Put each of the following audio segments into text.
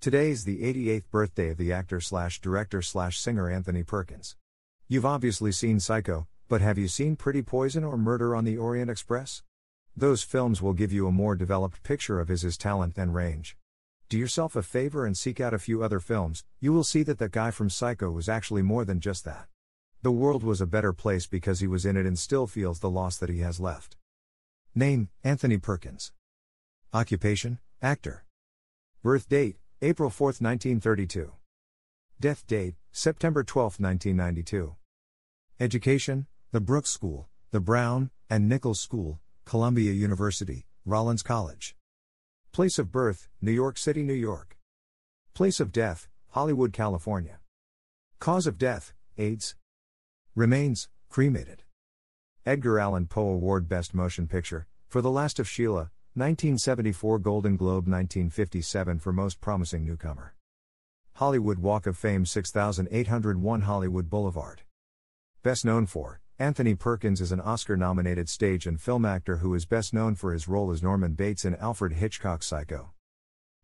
Today is the 88th birthday of the actor slash director slash singer Anthony Perkins. You've obviously seen Psycho, but have you seen Pretty Poison or Murder on the Orient Express? Those films will give you a more developed picture of his, his talent and range. Do yourself a favor and seek out a few other films, you will see that that guy from Psycho was actually more than just that. The world was a better place because he was in it and still feels the loss that he has left. Name Anthony Perkins. Occupation Actor. Birth date April 4, 1932. Death date September 12, 1992. Education The Brooks School, the Brown and Nichols School, Columbia University, Rollins College. Place of birth New York City, New York. Place of death Hollywood, California. Cause of death AIDS. Remains cremated. Edgar Allan Poe Award Best Motion Picture for The Last of Sheila, 1974 Golden Globe 1957 for Most Promising Newcomer. Hollywood Walk of Fame 6801 Hollywood Boulevard. Best known for, Anthony Perkins is an Oscar nominated stage and film actor who is best known for his role as Norman Bates in Alfred Hitchcock's Psycho.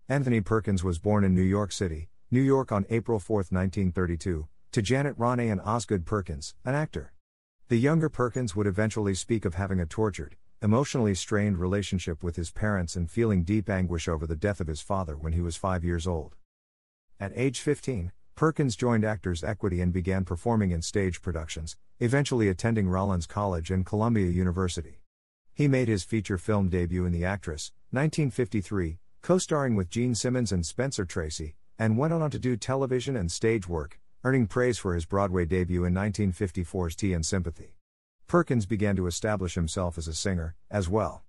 Anthony Perkins was born in New York City, New York on April 4, 1932, to Janet Ronay and Osgood Perkins, an actor. The younger Perkins would eventually speak of having a tortured, emotionally strained relationship with his parents and feeling deep anguish over the death of his father when he was five years old. At age 15, Perkins joined Actors Equity and began performing in stage productions, eventually attending Rollins College and Columbia University. He made his feature film debut in The Actress, 1953, co starring with Jean Simmons and Spencer Tracy, and went on to do television and stage work, earning praise for his Broadway debut in 1954's Tea and Sympathy. Perkins began to establish himself as a singer, as well.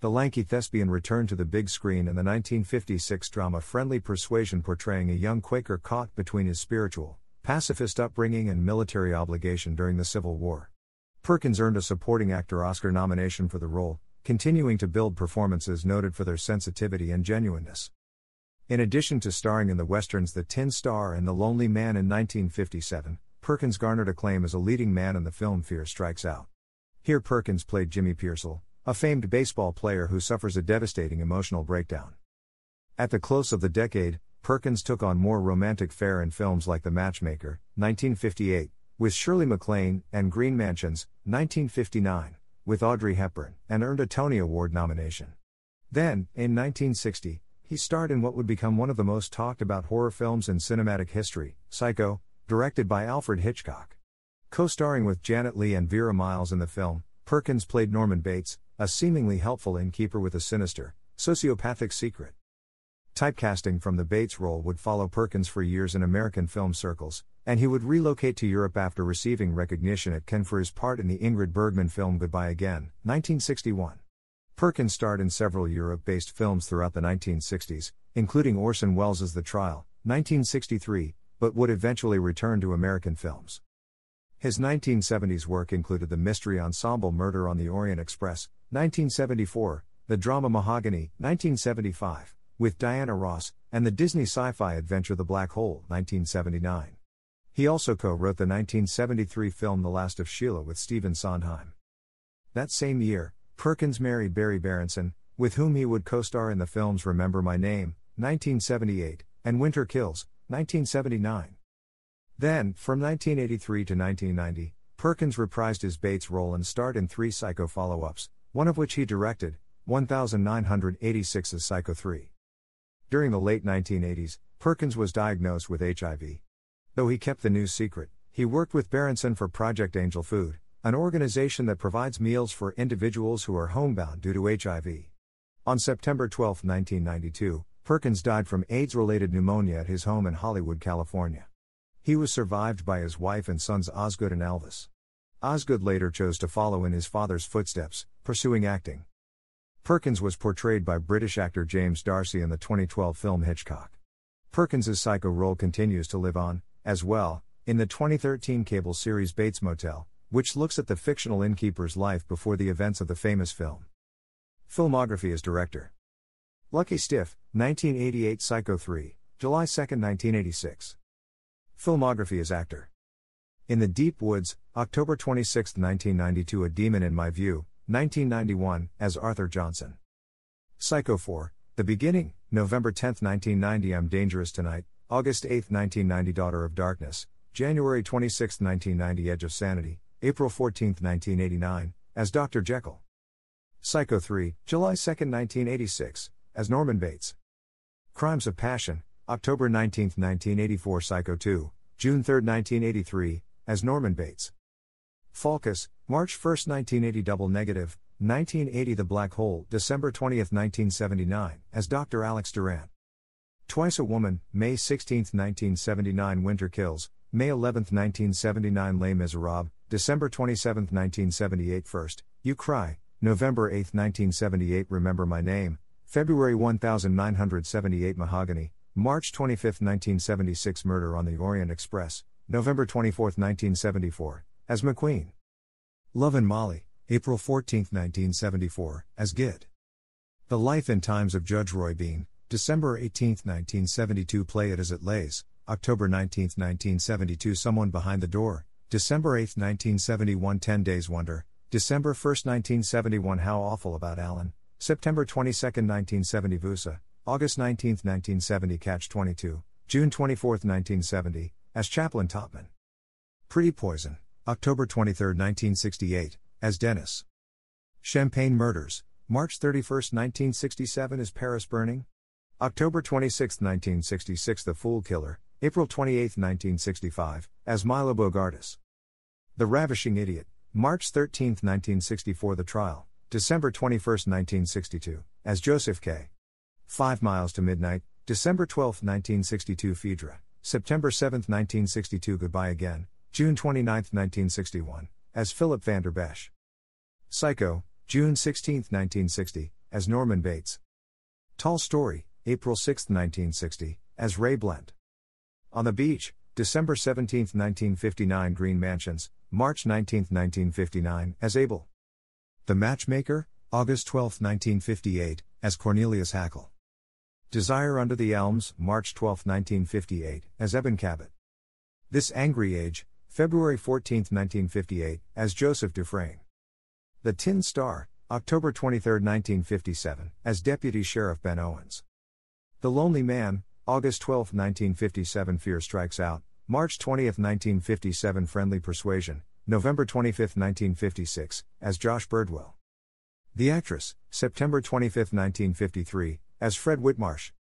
The lanky thespian returned to the big screen in the 1956 drama Friendly Persuasion, portraying a young Quaker caught between his spiritual, pacifist upbringing and military obligation during the Civil War. Perkins earned a supporting actor Oscar nomination for the role, continuing to build performances noted for their sensitivity and genuineness. In addition to starring in the westerns The Tin Star and The Lonely Man in 1957, Perkins garnered acclaim as a leading man in the film Fear Strikes Out. Here Perkins played Jimmy Piersall, a famed baseball player who suffers a devastating emotional breakdown. At the close of the decade, Perkins took on more romantic fare in films like The Matchmaker, 1958, with Shirley MacLaine, and Green Mansions, 1959, with Audrey Hepburn, and earned a Tony Award nomination. Then, in 1960, he starred in what would become one of the most talked about horror films in cinematic history, Psycho, directed by Alfred Hitchcock. Co starring with Janet Leigh and Vera Miles in the film, Perkins played Norman Bates, a seemingly helpful innkeeper with a sinister, sociopathic secret. Typecasting from the Bates role would follow Perkins for years in American film circles, and he would relocate to Europe after receiving recognition at Cannes for his part in the Ingrid Bergman film Goodbye Again, 1961. Perkins starred in several Europe based films throughout the 1960s, including Orson Welles' The Trial, 1963, but would eventually return to American films. His 1970s work included the mystery ensemble Murder on the Orient Express, 1974, the drama Mahogany, 1975, with Diana Ross, and the Disney sci fi adventure The Black Hole, 1979. He also co wrote the 1973 film The Last of Sheila with Stephen Sondheim. That same year, Perkins married Berry Berenson, with whom he would co star in the films Remember My Name, 1978, and Winter Kills, 1979. Then, from 1983 to 1990, Perkins reprised his Bates role and starred in three Psycho follow ups, one of which he directed, 1986's Psycho 3. During the late 1980s, Perkins was diagnosed with HIV. Though he kept the news secret, he worked with Berenson for Project Angel Food, an organization that provides meals for individuals who are homebound due to HIV. On September 12, 1992, Perkins died from AIDS related pneumonia at his home in Hollywood, California. He was survived by his wife and sons Osgood and Elvis. Osgood later chose to follow in his father's footsteps, pursuing acting. Perkins was portrayed by British actor James D'Arcy in the 2012 film Hitchcock. Perkins's psycho role continues to live on, as well, in the 2013 cable series Bates Motel, which looks at the fictional innkeeper's life before the events of the famous film. Filmography as director Lucky Stiff, 1988 Psycho 3, July 2, 1986. Filmography as actor. In the Deep Woods, October 26, 1992 A Demon in My View, 1991, as Arthur Johnson. Psycho 4, The Beginning, November 10, 1990 I'm Dangerous Tonight, August 8, 1990 Daughter of Darkness, January 26, 1990 Edge of Sanity, April 14, 1989, as Dr. Jekyll. Psycho 3, July 2, 1986, as Norman Bates. Crimes of Passion, October 19, 1984 Psycho 2, June 3, 1983, as Norman Bates. ffolkes, March 1, 1980 Double Negative, 1980 The Black Hole, December 20, 1979, as Dr. Alex Durant. Twice a Woman, May 16, 1979 Winter Kills, May 11, 1979 Les Miserables, December 27, 1978 First, You Cry, November 8, 1978 Remember My Name, February 1978 Mahogany, March 25, 1976 Murder on the Orient Express, November 24, 1974, as McQueen. Lovin' Molly, April 14, 1974, as Gid. The Life and Times of Judge Roy Bean, December 18, 1972 Play It As It Lays, October 19, 1972 Someone Behind the Door, December 8, 1971 10 Days Wonder, December 1, 1971 How Awful About Alan, September 22, 1970 WUSA, August 19, 1970 Catch 22, June 24, 1970, as Chaplain Tappman. Pretty Poison, October 23, 1968, as Dennis. Champagne Murders, March 31, 1967 as Paris Burning. October 26, 1966 The Fool Killer, April 28, 1965, as Milo Bogardus. The Ravishing Idiot, March 13, 1964 The Trial, December 21, 1962, as Joseph K. Five Miles to Midnight, December 12, 1962 Phaedra, September 7, 1962 Goodbye Again, June 29, 1961, as Philip Vander Besch. Psycho, June 16, 1960, as Norman Bates. Tall Story, April 6, 1960, as Ray Blent. On the Beach, December 17, 1959 Green Mansions, March 19, 1959, as Abel. The Matchmaker, August 12, 1958, as Cornelius Hackl. Desire Under the Elms, March 12, 1958, as Eben Cabot. This Angry Age, February 14, 1958, as Joseph Dufresne. The Tin Star, October 23, 1957, as Deputy Sheriff Ben Owens. The Lonely Man, August 12, 1957 Fear Strikes Out, March 20, 1957 Friendly Persuasion, November 25, 1956, as Josh Birdwell. The Actress, September 25, 1953, as Fred Whitmarsh.